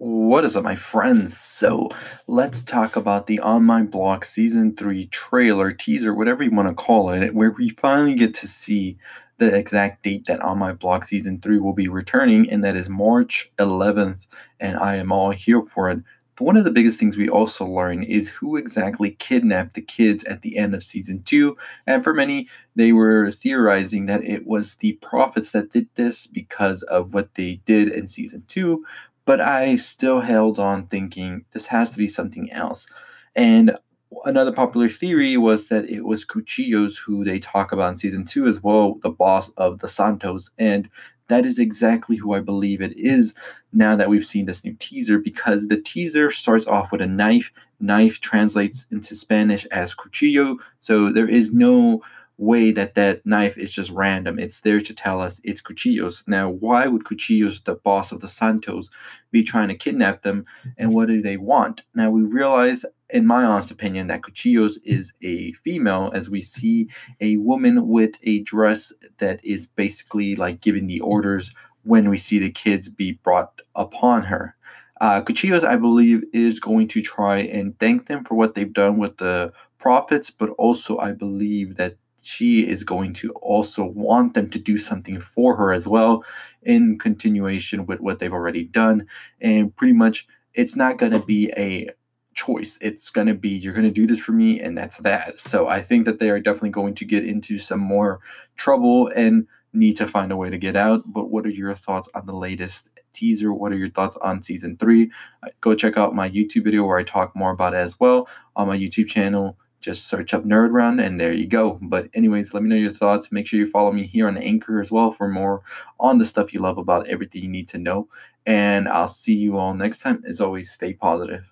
What is up, my friends? So let's talk about the On My Block Season 3 trailer, teaser, whatever you want to call it, where we finally get to see the exact date that On My Block Season 3 will be returning, and that is March 11th, and I am all here for it. But one of the biggest things we also learn is who exactly kidnapped the kids at the end of Season 2, and for many, they were theorizing that it was the prophets that did this because of what they did in Season 2 but I still held on thinking this has to be something else. And another popular theory was that it was Cuchillos who they talk about in season two as well, the boss of the Santos. And that is exactly who I believe it is now that we've seen this new teaser because the teaser starts off with a knife. Knife translates into Spanish as cuchillo. So there is no way that that knife is just random. It's there to tell us it's Cuchillos. Now, why would Cuchillos, the boss of the Santos, be trying to kidnap them, and what do they want? Now, we realize, in my honest opinion, that Cuchillos is a female, as we see a woman with a dress that is basically like giving the orders when we see the kids be brought upon her. Uh, Cuchillos, I believe, is going to try and thank them for what they've done with the prophets, but also I believe that she is going to also want them to do something for her as well in continuation with what they've already done. And pretty much it's not going to be a choice. It's going to be you're going to do this for me and that's that. So i think that they are definitely going to get into some more trouble and need to find a way to get out. But what are your thoughts on the latest teaser? What are your thoughts on season three? Uh, go check out my youtube video where i talk more about it as well on my youtube channel just search up Nerd Run and there you go. But, anyways, let me know your thoughts. Make sure you follow me here on Anchor as well for more on the stuff you love about everything you need to know. And I'll see you all next time. As always, stay positive.